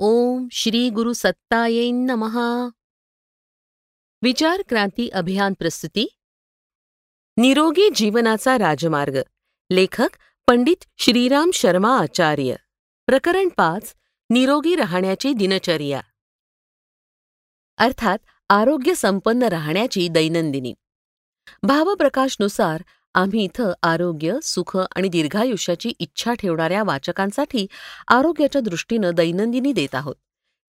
ओम श्री गुरु सत्ताये नमहा विचार क्रांती अभियान प्रस्तुती। निरोगी जीवनाचा राजमार्ग। लेखक पंडित श्रीराम शर्मा आचार्य। प्रकरण पाच निरोगी राहण्याची दिनचर्या। अर्थात आरोग्य संपन्न राहण्याची दैनंदिनी। भावप्रकाशनुसार आम्ही इथं आरोग्य सुख आणि दीर्घायुष्याची इच्छा ठेवणाऱ्या वाचकांसाठी आरोग्याच्या दृष्टीनं दैनंदिनी देत आहोत.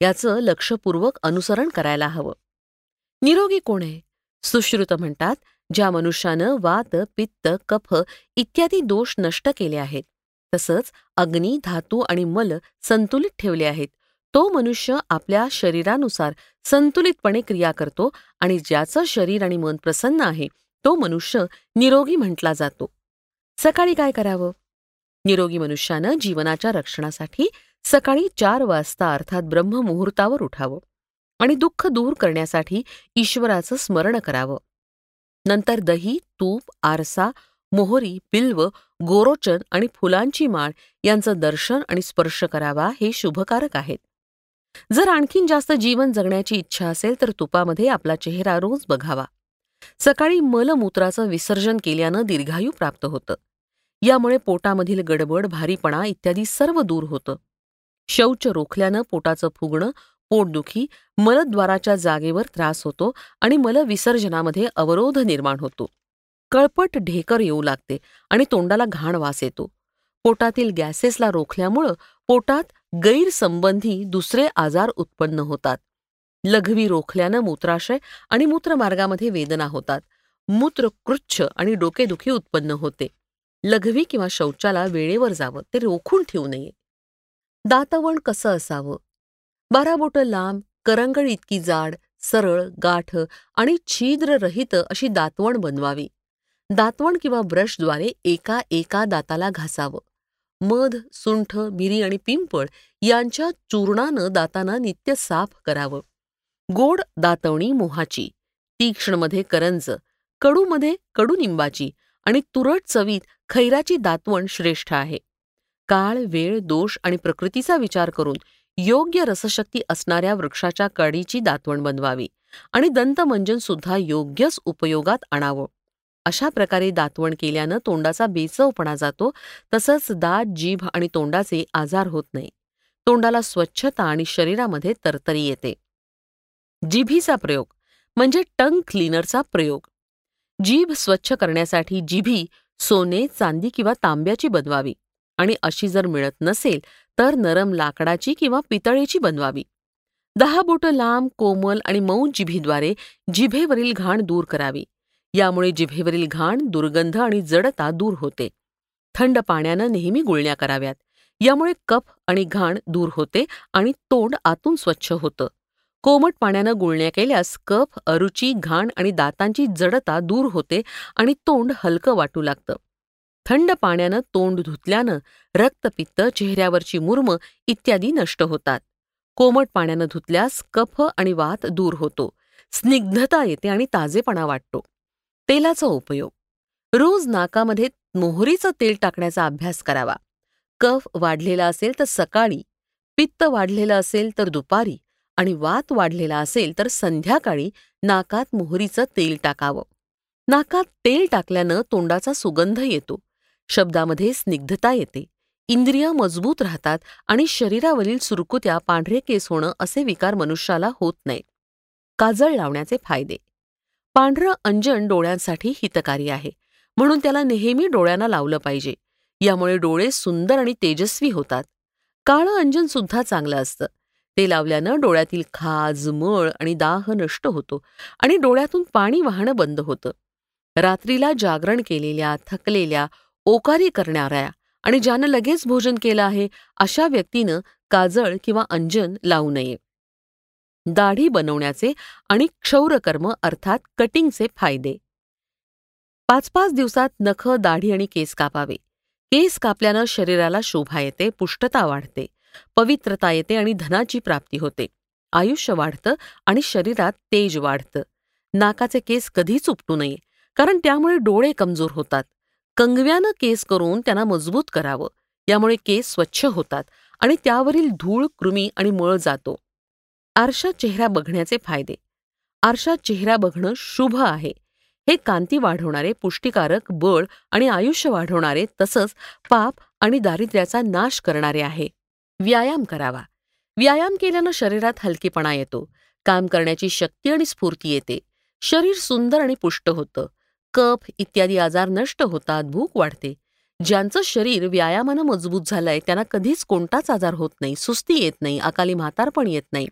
याचं लक्षपूर्वक अनुसरण करायला हवं. निरोगी कोण आहे? सुश्रुत म्हणतात ज्या मनुष्यानं वात पित्त कफ इत्यादी दोष नष्ट केले आहेत. तसंच अग्नी धातू आणि मल संतुलित ठेवले आहेत. तो मनुष्य आपल्या शरीरानुसार संतुलितपणे क्रिया करतो आणि ज्याचं शरीर आणि मन प्रसन्न आहे तो मनुष्य निरोगी म्हटला जातो. सकाळी काय करावं? निरोगी मनुष्यानं जीवनाच्या रक्षणासाठी सकाळी चार वाजता अर्थात ब्रह्ममुहूर्तावर उठावं आणि दुःख दूर करण्यासाठी ईश्वराचं स्मरण करावं. नंतर दही तूप आरसा मोहरी बिल्व गोरोचन आणि फुलांची माळ यांचं दर्शन आणि स्पर्श करावा हे शुभकारक आहेत. जर आणखीन जास्त जीवन जगण्याची इच्छा असेल तर तुपामध्ये आपला चेहरा रोज बघावा. सकाळी मलमूत्राचं विसर्जन केल्यानं दीर्घायू प्राप्त होतं. यामुळे पोटामधील गडबड भारीपणा इत्यादी सर्व दूर होतं. शौच रोखल्यानं पोटाचं फुगणं पोटदुखी मलद्वाराच्या जागेवर त्रास होतो आणि मलविसर्जनामध्ये अवरोध निर्माण होतो. कळपट ढेकर येऊ लागते आणि तोंडाला घाण वास येतो. पोटातील गॅसेसला रोखल्यामुळं पोटात गैरसंबंधी दुसरे आजार उत्पन्न होतात. लघवी रोखल्यानं मूत्राशय आणि मूत्रमार्गामध्ये वेदना होतात. मूत्र कृच्छ आणि डोकेदुखी उत्पन्न होते. लघवी किंवा शौचाला वेळेवर जावं ते रोखून ठेवू नये. दातवण कसं असावं? बारा बोटं लांब करंगळ इतकी जाड सरळ गाठ आणि छिद्ररहित अशी दातवण बनवावी. दातवण किंवा ब्रशद्वारे एका एका दाताला घासावं. मध सुंठ मिरी आणि पिंपळ यांच्या चूर्णानं दातांना नित्य साफ करावं. गोड दातवणी मोहाची तीक्ष्णमध्ये करंज कडूमध्ये कडुनिंबाची आणि तुरट चवीत खैराची दातवण श्रेष्ठ आहे. काळ वेळ दोष आणि प्रकृतीचा विचार करून योग्य रसशक्ती असणाऱ्या वृक्षाच्या कडीची दातवण बनवावी आणि दंतमंजन सुद्धा योग्यच उपयोगात आणावं. अशा प्रकारे दातवण केल्यानं तोंडाचा बेचवपणा जातो तसंच दात जीभ आणि तोंडाचे आजार होत नाही. तोंडाला स्वच्छता आणि शरीरामध्ये तरतरी येते. जिभीचा प्रयोग म्हणजे टंग क्लीनरचा प्रयोग. जीभ स्वच्छ करण्यासाठी जिभी सोने चांदी किंवा तांब्याची बनवावी आणि अशी जर मिळत नसेल तर नरम लाकडाची किंवा पितळेची बनवावी. दहा बोटं लांब कोमल आणि मऊ जिभीद्वारे जिभेवरील घाण दूर करावी. यामुळे जिभेवरील घाण दुर्गंध आणि जडता दूर होते. थंड पाण्यानं नेहमी गुळण्या कराव्यात. यामुळे कफ आणि घाण दूर होते आणि तोंड आतून स्वच्छ होतं. कोमट पाण्यानं गुळण्या केल्यास कफ अरुची घाण आणि दातांची जडता दूर होते आणि तोंड हलकं वाटू लागतं. थंड पाण्यानं तोंड धुतल्यानं रक्तपित्त चेहऱ्यावरची मुर्म इत्यादी नष्ट होतात. कोमट पाण्यानं धुतल्यास कफ आणि वात दूर होतो. स्निग्धता येते आणि ताजेपणा वाटतो. तेलाचा उपयोग. रोज नाकामध्ये मोहरीचं तेल टाकण्याचा अभ्यास करावा. कफ वाढलेला असेल तर सकाळी पित्त वाढलेलं असेल तर दुपारी आणि वात वाढलेला असेल तर संध्याकाळी नाकात मोहरीचं तेल टाकावं. नाकात तेल टाकल्यानं तोंडाचा सुगंध येतो. शब्दामध्ये स्निग्धता येते. इंद्रिय मजबूत राहतात आणि शरीरावरील सुरकुत्या पांढरे केस होणं असे विकार मनुष्याला होत नाही काजळ लावण्याचे फायदे. पांढरं अंजन डोळ्यांसाठी हितकारी आहे. म्हणून त्याला नेहमी डोळ्यांना लावलं पाहिजे. यामुळे डोळे सुंदर आणि तेजस्वी होतात. काळं अंजन सुद्धा चांगलं असतं. ते लावल्यानं डोळ्यातील खाज मळ आणि दाह नष्ट होतो आणि डोळ्यातून पाणी वाहणं बंद होतं. रात्रीला जागरण केलेल्या थकलेल्या ओकारी करणाऱ्या आणि ज्यानं लगेच भोजन केलं आहे अशा व्यक्तीनं काजळ किंवा अंजन लावू नये. दाढी बनवण्याचे आणि क्षौरकर्म अर्थात कटिंगचे फायदे. पाच पाच दिवसात नख दाढी आणि केस कापावे. केस कापल्यानं शरीराला शोभा येते पुष्टता वाढते. पवित्रता येते आणि धनाची प्राप्ती होते. आयुष्य वाढतं आणि शरीरात तेज वाढतं. नाकाचे केस कधीच उपटू नये कारण त्यामुळे डोळे कमजोर होतात. कंगव्यानं केस करून त्यांना मजबूत करावं. यामुळे केस स्वच्छ होतात आणि त्यावरील धूळ कृमी आणि मळ जातो. आरशात चेहरा बघण्याचे फायदे. आरशात चेहरा बघणं शुभ आहे. हे कांती वाढवणारे पुष्टिकारक बळ आणि आयुष्य वाढवणारे तसंच पाप आणि दारिद्र्याचा नाश करणारे आहे. व्यायाम करावा. व्यायाम केल्यानं शरीरात हलकेपणा येतो काम करण्याची शक्ती आणि स्फूर्ती येते शरीर सुंदर आणि पुष्ट होतं कफ इत्यादी आजार नष्ट होतात भूक वाढते. ज्यांचं शरीर व्यायामानं मजबूत झालंय त्यांना कधीच कोणताच आजार होत नाही सुस्ती येत नाही अकाली म्हातारपण येत नाही.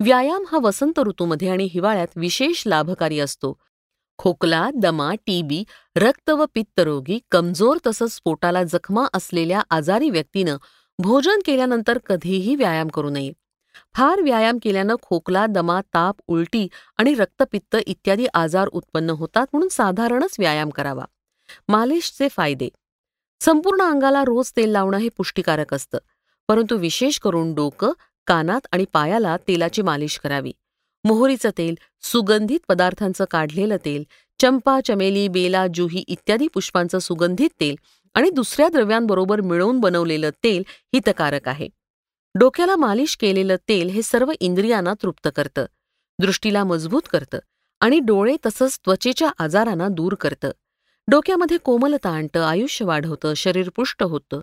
व्यायाम हा वसंत ऋतूमध्ये आणि हिवाळ्यात विशेष लाभकारी असतो. खोकला दमा टीबी रक्त व पित्तरोगी कमजोर तसंच पोटाला जखमा असलेल्या आजारी व्यक्तीनं भोजन केल्यानंतर कधीही व्यायाम करू नये. फार व्यायाम केल्यानं खोकला दमा ताप उलटी आणि रक्तपित्त इत्यादी आजार उत्पन्न होतात म्हणून साधारणच व्यायाम करावा. मालिशचे फायदे. संपूर्ण अंगाला रोज तेल लावणं हे पुष्टिकारक असतं. परंतु विशेष करून डोकं कानात आणि पायाला तेलाची मालिश करावी. मोहरीचं तेल सुगंधित पदार्थांचं काढलेलं तेल चंपा चमेली बेला जुही इत्यादी पुष्पांचं सुगंधित तेल आणि दुसऱ्या द्रव्यांबरोबर मिळवून बनवलेलं तेल हितकारक आहे. डोक्याला मालिश केलेलं तेल हे सर्व इंद्रियांना तृप्त करतं दृष्टीला मजबूत करतं आणि डोळे तसंच त्वचेच्या आजारांना दूर करतं. डोक्यामध्ये कोमलता आणतं आयुष्य वाढवतं शरीर पुष्ट होतं.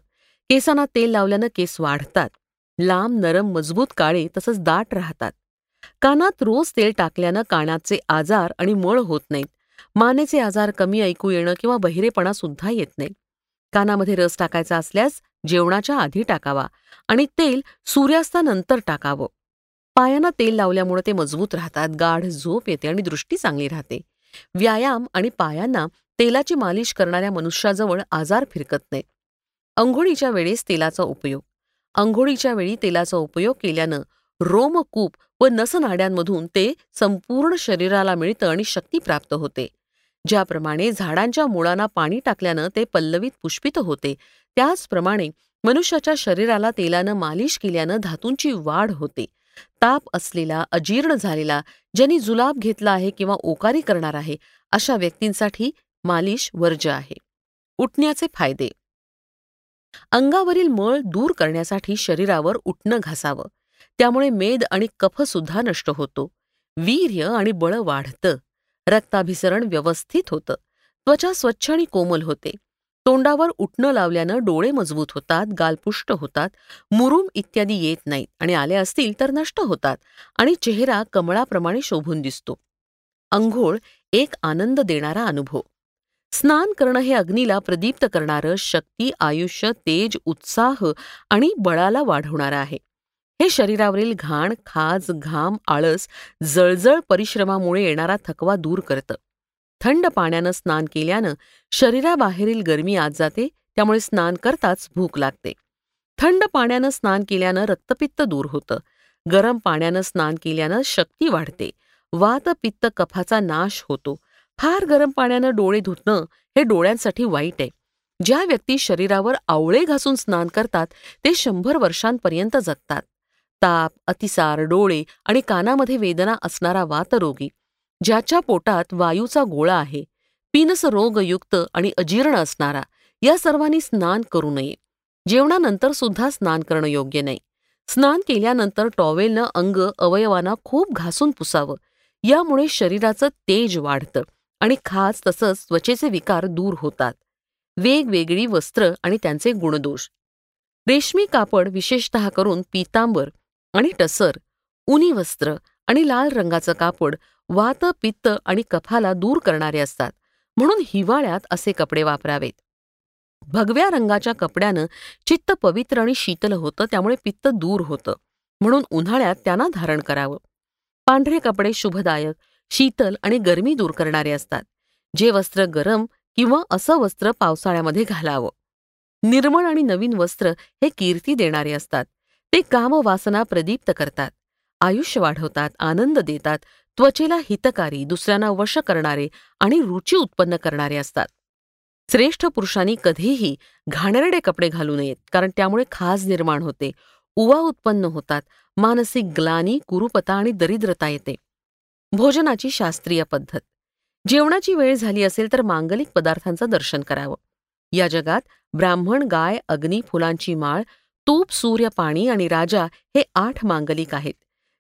केसांना तेल लावल्यानं केस वाढतात लांब नरम मजबूत काळे तसंच दाट राहतात. कानात रोज तेल टाकल्यानं कानाचे आजार आणि मळ होत नाहीत. मानेचे आजार कमी ऐकू येणं किंवा बहिरेपणा सुद्धा येत नाही कानामध्ये रस टाकायचा असल्यास जेवणाच्या आधी टाकावा आणि तेल सूर्यास्तानंतर टाकावं. पायांना तेल लावल्यामुळे ते मजबूत राहतात गाढ झोप येते आणि दृष्टी चांगली राहते. व्यायाम आणि पायांना तेलाची मालिश करणाऱ्या मनुष्याजवळ आजार फिरकत नाही. अंघोळीच्या वेळेस तेलाचा उपयोग. अंघोळीच्या वेळी तेलाचा उपयोग केल्यानं रोमकूप व नसनाड्यांमधून ते संपूर्ण शरीराला मिळतं आणि शक्ती प्राप्त होते. ज्याप्रमाणे झाडांच्या मुळांना पाणी टाकल्यानं ते पल्लवीत पुष्पित होते. त्याचप्रमाणे मनुष्याच्या शरीराला तेलानं मालिश केल्यानं धातूंची वाढ होते. ताप असलेला अजीर्ण झालेला ज्यांनी जुलाब घेतला आहे किंवा ओकारी करणार आहे अशा व्यक्तींसाठी मालिश वर्ज्य आहे. उठण्याचे फायदे. अंगावरील मळ दूर करण्यासाठी शरीरावर उठणं घासावं. त्यामुळे मेद आणि कफ सुद्धा नष्ट होतो. वीर्य आणि बळ वाढतं. रक्ताभिसरण व्यवस्थित होतं. त्वचा स्वच्छ आणि कोमल होते. तोंडावर उठणं लावल्यानं डोळे मजबूत होतात गालपुष्ट होतात मुरुम इत्यादी येत नाहीत आणि आले असतील तर नष्ट होतात आणि चेहरा कमळाप्रमाणे शोभून दिसतो. अंघोळ एक आनंद देणारा अनुभव. स्नान करणं हे अग्नीला प्रदीप्त करणारं शक्ती आयुष्य तेज उत्साह आणि बळाला वाढवणारं आहे. हे शरीरावरील घाण खाज घाम आळस जळजळ परिश्रमामुळे येणारा थकवा दूर करतं. थंड पाण्यानं स्नान केल्यानं शरीराबाहेरील गरमी आत जाते त्यामुळे स्नान करताच भूक लागते. थंड पाण्यानं स्नान केल्यानं रक्तपित्त दूर होतं. गरम पाण्यानं स्नान केल्यानं शक्ती वाढते. वात पित्त कफाचा नाश होतो. फार गरम पाण्यानं डोळे धुतणं हे डोळ्यांसाठी वाईट आहे. ज्या व्यक्ती शरीरावर आवळे घासून स्नान करतात ते शंभर वर्षांपर्यंत जगतात. ताप अतिसार डोळे आणि कानामध्ये वेदना असणारा वातरोगी ज्याच्या पोटात वायूचा गोळा आहे पिनस रोगयुक्त आणि अजीर्ण असणारा या सर्वांनी स्नान करू नये. जेवणानंतर सुद्धा स्नान करणं योग्य नाही. स्नान केल्यानंतर टॉवेलनं अंग अवयवांना खूप घासून पुसावं. यामुळे शरीराचं तेज वाढतं आणि खास तसंच त्वचेचे विकार दूर होतात. वेगवेगळी वस्त्र आणि त्यांचे गुणदोष. रेशमी कापड विशेषतः करून पीतांबर आणि टसर उनी वस्त्र आणि लाल रंगाचं कापड वात पित्त आणि कफाला दूर करणारे असतात. म्हणून हिवाळ्यात असे कपडे वापरावेत. भगव्या रंगाच्या कपड्यानं चित्त पवित्र आणि शीतल होतं त्यामुळे पित्त दूर होतं. म्हणून उन्हाळ्यात त्यांना धारण करावं. पांढरे कपडे शुभदायक शीतल आणि गरमी दूर करणारे असतात. जे वस्त्र गरम किंवा असं वस्त्र पावसाळ्यामध्ये घालावं. निर्मळ आणि नवीन वस्त्र हे कीर्ती देणारे असतात. ते कामवासना प्रदीप्त करतात. आयुष्य वाढवतात आनंद देतात त्वचेला हितकारी दुसऱ्यांना वश करणारे आणि रुची उत्पन्न करणारे असतात. श्रेष्ठ पुरुषांनी कधीही घाणेरडे कपडे घालू नयेत कारण त्यामुळे खास निर्माण होते उवा उत्पन्न होतात मानसिक ग्लानी कुरुपता आणि दरिद्रता येते. भोजनाची शास्त्रीय पद्धत. जेवणाची वेळ झाली असेल तर मांगलिक पदार्थांचं दर्शन करावं. या जगात ब्राह्मण गाय अग्नी फुलांची माळ तूप सूर्य पाणी आणि राजा हे आठ मांगलिक आहेत.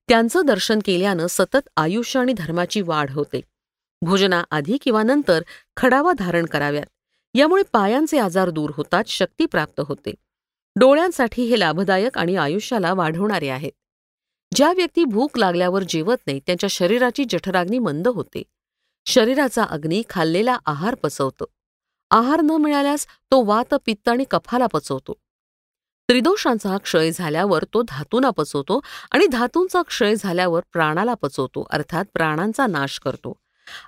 त्यांचं दर्शन केल्यानं सतत आयुष्य आणि धर्माची वाढ होते. भोजनाआधी किंवा नंतर खडावा धारण कराव्यात. यामुळे पायांचे आजार दूर होतात शक्ती प्राप्त होते. डोळ्यांसाठी हे लाभदायक आणि आयुष्याला वाढवणारे आहेत. ज्या व्यक्ती भूक लागल्यावर जेवत नाही त्यांच्या शरीराची जठराग्नी मंद होते. शरीराचा अग्नी खाल्लेला आहार पचवतो. आहार न मिळाल्यास तो वात पित्त आणि कफाला पचवतो. त्रिदोषांचा क्षय झाल्यावर तो धातूंना पचवतो आणि धातूंचा क्षय झाल्यावर प्राणाला पचवतो अर्थात प्राणांचा नाश करतो.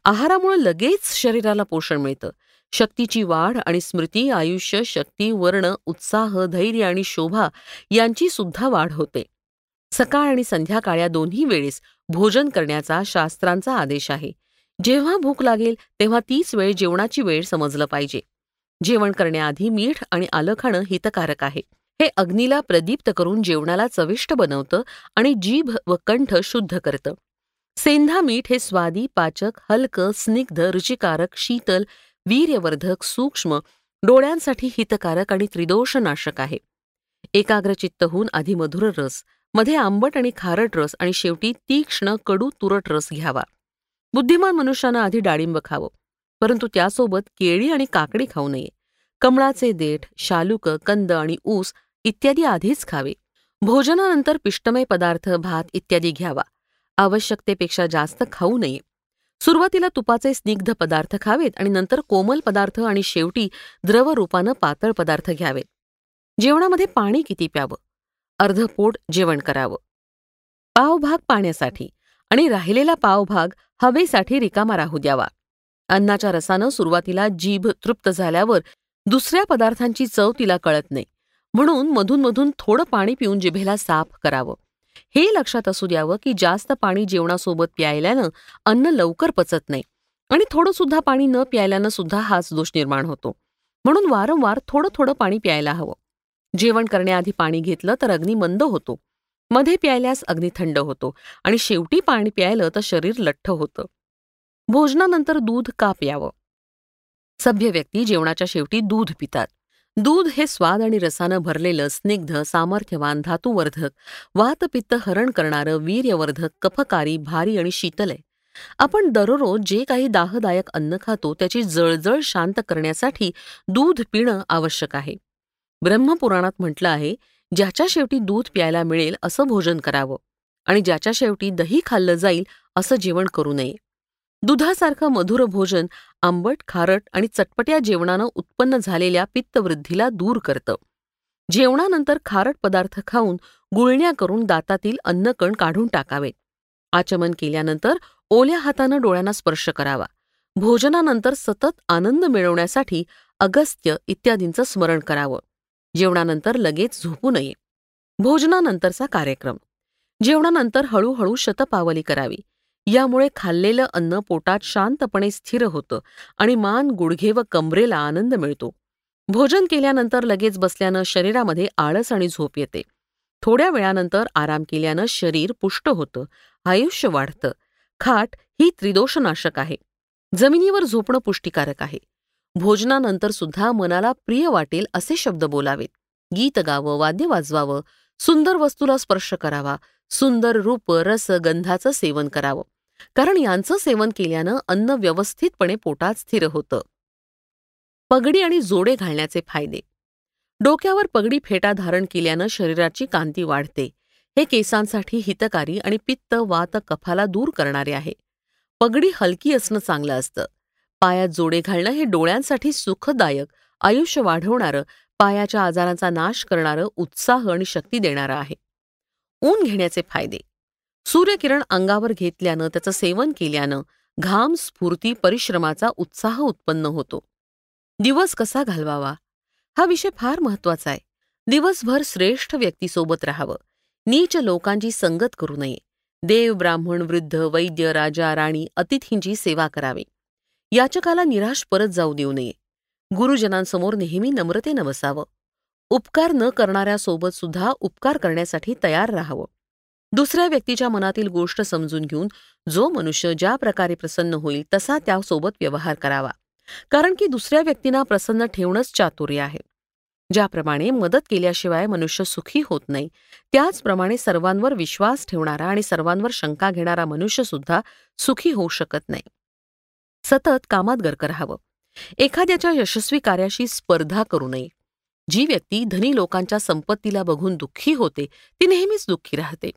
आहारामुळे लगेच शरीराला पोषण मिळतं. शक्तीची वाढ आणि स्मृती आयुष्य शक्ती वर्ण उत्साह धैर्य आणि शोभा यांची सुद्धा वाढ होते. सकाळ आणि संध्याकाळ या दोन्ही वेळेस भोजन करण्याचा शास्त्रांचा आदेश आहे. जेव्हा भूक लागेल तेव्हा तीच वेळ जेवणाची वेळ समजलं पाहिजे. जेवण करण्याआधी मीठ आणि आलं खाणं हितकारक आहे. हे अग्नीला प्रदीप्त करून जेवणाला चविष्ट बनवतं आणि जीभ व कंठ शुद्ध करतं. सेंधा मीठ हे स्वादी पाचक हलकं स्निग्ध रुचिकारक शीतल वीर्यवर्धक सूक्ष्म डोळ्यांसाठी हितकारक आणि त्रिदोषनाशक आहे. एकाग्रचित्त होऊन आधी मधुर रसमध्ये आंबट आणि खारट रस आणि शेवटी तीक्ष्ण कडू तुरट रस घ्यावा. बुद्धिमान मनुष्यानं आधी डाळिंब खावं परंतु त्यासोबत केळी आणि काकडी खाऊ नये. कमळाचे देठ शालुक कंद आणि ऊस इत्यादी आधीच खावे. भोजनानंतर पिष्टमय पदार्थ भात इत्यादी घ्यावा. आवश्यकतेपेक्षा जास्त खाऊ नये. सुरुवातीला तुपाचे स्निग्ध पदार्थ खावेत आणि नंतर कोमल पदार्थ आणि शेवटी द्रव रूपानं पातळ पदार्थ घ्यावेत. जेवणामध्ये पाणी किती प्यावं? अर्धपोट जेवण करावं. पावभाग पाण्यासाठी आणि राहिलेला पावभाग हवेसाठी रिकामा राहू द्यावा. अन्नाच्या रसानं सुरुवातीला जीभ तृप्त झाल्यावर दुसऱ्या पदार्थांची चव तिला कळत नाही. म्हणून मधून मधून थोडं पाणी पिऊन जिभेला साफ करावं. हे लक्षात असू द्यावं की जास्त पाणी जेवणासोबत प्यायल्यानं अन्न लवकर पचत नाही आणि थोडं सुद्धा पाणी न प्यायल्यानं सुद्धा हाच दोष निर्माण होतो. म्हणून वारंवार थोडं थोडं पाणी प्यायला हवं. जेवण करण्याआधी पाणी घेतलं तर अग्नी मंद होतो. मध्ये प्यायल्यास अग्नी थंड होतो आणि शेवटी पाणी प्यायलं तर शरीर लठ्ठ होतं. भोजनानंतर दूध का प्यावं? सभ्य व्यक्ती जेवणाच्या शेवटी दूध पितात. दूध हे स्वाद आणि रसानं भरलेलं स्निग्ध सामर्थ्यवान धातुवर्धक वातपित्त हरण करणारं वीर्यवर्धक कफकारी भारी आणि शीतल आहे. आपण दररोज जे काही दाहदायक अन्न खातो त्याची जळजळ शांत करण्यासाठी दूध पिणं आवश्यक आहे. ब्रह्मपुराणात म्हटलं आहे ज्याच्या शेवटी दूध प्यायला मिळेल असं भोजन करावं आणि ज्याच्या शेवटी दही खाल्लं जाईल असं जेवण करू नये. दुधासारखं मधुर भोजन आंबट खारट आणि चटपट्या जेवणानं उत्पन्न झालेल्या पित्तवृद्धीला दूर करतं. जेवणानंतर खारट पदार्थ खाऊन गुळण्या करून दातातील अन्नकण काढून टाकावे. आचमन केल्यानंतर ओल्या हातानं डोळ्यांना स्पर्श करावा. भोजनानंतर सतत आनंद मिळवण्यासाठी अगस्त्य इत्यादींचं स्मरण करावं. जेवणानंतर लगेच झोपू नये. भोजनानंतरचा कार्यक्रम. जेवणानंतर हळूहळू शतपावली करावी. यामुळे खाल्लेलं अन्न पोटात शांतपणे स्थिर होतं आणि मान गुडघे व कमरेला आनंद मिळतो. भोजन केल्यानंतर लगेच बसल्यानं शरीरामध्ये आळस आणि झोप येते. थोड्या वेळानंतर आराम केल्यानं शरीर पुष्ट होतं आयुष्य वाढतं. खाट ही त्रिदोषनाशक आहे. जमिनीवर झोपणं पुष्टिकारक आहे. भोजनानंतर सुद्धा मनाला प्रिय वाटेल असे शब्द बोलावेत. गीत गावं वाद्य वाजवावं सुंदर वस्तूला स्पर्श करावा सुंदर रूप रस गंधाचं सेवन करावं. कारण यांचं सेवन केल्यानं अन्न व्यवस्थितपणे पोटात स्थिर होतं. पगडी आणि जोडे घालण्याचे फायदे. डोक्यावर पगडी फेटा धारण केल्यानं शरीराची कांती वाढते. हे केसांसाठी हितकारी आणि पित्त वात कफाला दूर करणारे आहे. पगडी हलकी असणं चांगलं असतं. पायात जोडे घालणं हे डोळ्यांसाठी सुखदायक आयुष्य वाढवणारं पायाच्या आजारांचा नाश करणारं उत्साह आणि शक्ती देणारं आहे. ऊन घेण्याचे फायदे. सूर्यकिरण अंगावर घेतल्यानं त्याचं सेवन केल्यानं घाम स्फूर्ती परिश्रमाचा उत्साह उत्पन्न होतो. दिवस कसा घालवावा? हा विषय फार महत्त्वाचा आहे. दिवसभर श्रेष्ठ व्यक्तीसोबत राहावं. नीच लोकांची संगत करू नये. देव ब्राह्मण वृद्ध वैद्य राजा राणी अतिथींची सेवा करावी. याचकाला निराश परत जाऊ देऊ नये. गुरुजनांसमोर नेहमी नम्रतेनं बसावं. उपकार न करणाऱ्यासोबत सुद्धा उपकार करण्यासाठी तयार राहावं. दुसऱ्या व्यक्तीच्या मनातील गोष्ट समजून घेऊन जो मनुष्य ज्या प्रकारे प्रसन्न होईल तसा त्यासोबत व्यवहार करावा. कारण की दुसऱ्या व्यक्तींना प्रसन्न ठेवणंच चातुर्य आहे. ज्याप्रमाणे मदत केल्याशिवाय मनुष्य सुखी होत नाही त्याचप्रमाणे सर्वांवर विश्वास ठेवणारा आणि सर्वांवर शंका घेणारा मनुष्य सुद्धा सुखी होऊ शकत नाही. सतत कामात गरक राहावं. एखाद्याच्या यशस्वी कार्याशी स्पर्धा करू नये. जी व्यक्ती धनी लोकांच्या संपत्तीला बघून दुःखी होते ती नेहमीच दुःखी राहते.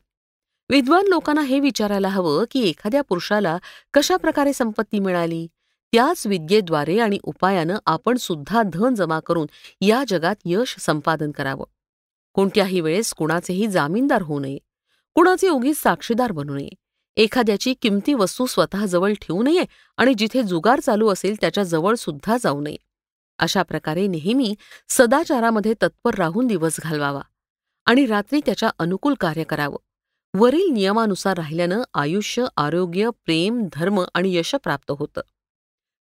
विद्वान लोकांना हे विचारायला हवं की एखाद्या पुरुषाला कशा प्रकारे संपत्ती मिळाली? त्याच विद्येद्वारे आणि उपायानं आपण सुद्धा धन जमा करून या जगात यश संपादन करावं. कोणत्याही वेळेस कुणाचेही जामीनदार होऊ नये. कुणाचे उगीच साक्षीदार बनू नये. एखाद्याची किमती वस्तू स्वतःजवळ ठेवू नये आणि जिथे जुगार चालू असेल त्याच्याजवळ सुद्धा जाऊ नये. अशा प्रकारे नेहमी सदाचारामध्ये तत्पर राहून दिवस घालवावा आणि रात्री त्याच्या अनुकूल कार्य करावं. वरील नियमानुसार राहिल्यानं आयुष्य आरोग्य प्रेम धर्म आणि यश प्राप्त होतं.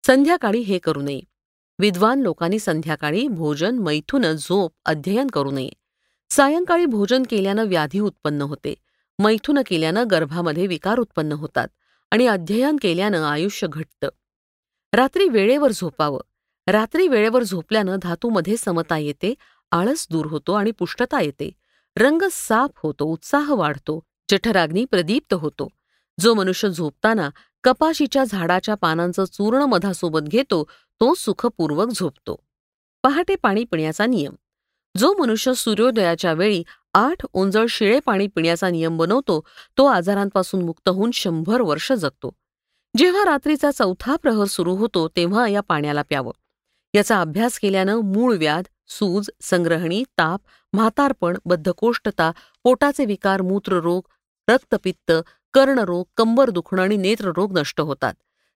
संध्याकाळी हे करू नये. विद्वान लोकांनी संध्याकाळी भोजन मैथुन झोप अध्ययन करू नये. सायंकाळी भोजन केल्यानं व्याधी उत्पन्न होते. मैथुन केल्यानं गर्भामध्ये विकार उत्पन्न होतात आणि अध्ययन केल्यानं आयुष्य घटतं. रात्री वेळेवर झोपावं. रात्री वेळेवर झोपल्यानं धातूमध्ये समता येते आळस दूर होतो आणि पुष्टता येते. रंग साफ होतो उत्साह वाढतो जठराग्नी प्रदीप्त होतो. जो मनुष्य झोपताना कपाशीच्या झाडाच्या पानांचं चूर्ण मधासोबत घेतो तो सुखपूर्वक झोपतो. पहाटे पाणी पिण्याचा नियम. जो मनुष्य सूर्योदयाच्या वेळी आठ ओंजळ शिळे पाणी पिण्याचा नियम बनवतो तो आजारांपासून मुक्त होऊन शंभर वर्ष जगतो. जेव्हा रात्रीचा चौथा प्रहर सुरू होतो तेव्हा या पाण्याला प्यावं. याचा अभ्यास केल्यानं मूळ व्याध सूज संग्रहणी ताप म्हातारपण बद्धकोष्ठता पोटाचे विकार मूत्ररोग रक्तपित्त कर्णरोग कंबर दुखणं आणि नेत्ररोग नष्ट होतात.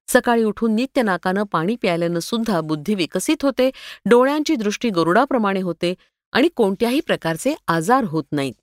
सकाळी उठून नित्य नाकानं पाणी प्यायल्यानं सुद्धा बुद्धी विकसित होते डोळ्यांची दृष्टी गरुडाप्रमाणे होते आणि कोणत्याही प्रकारचे आजार होत नाहीत.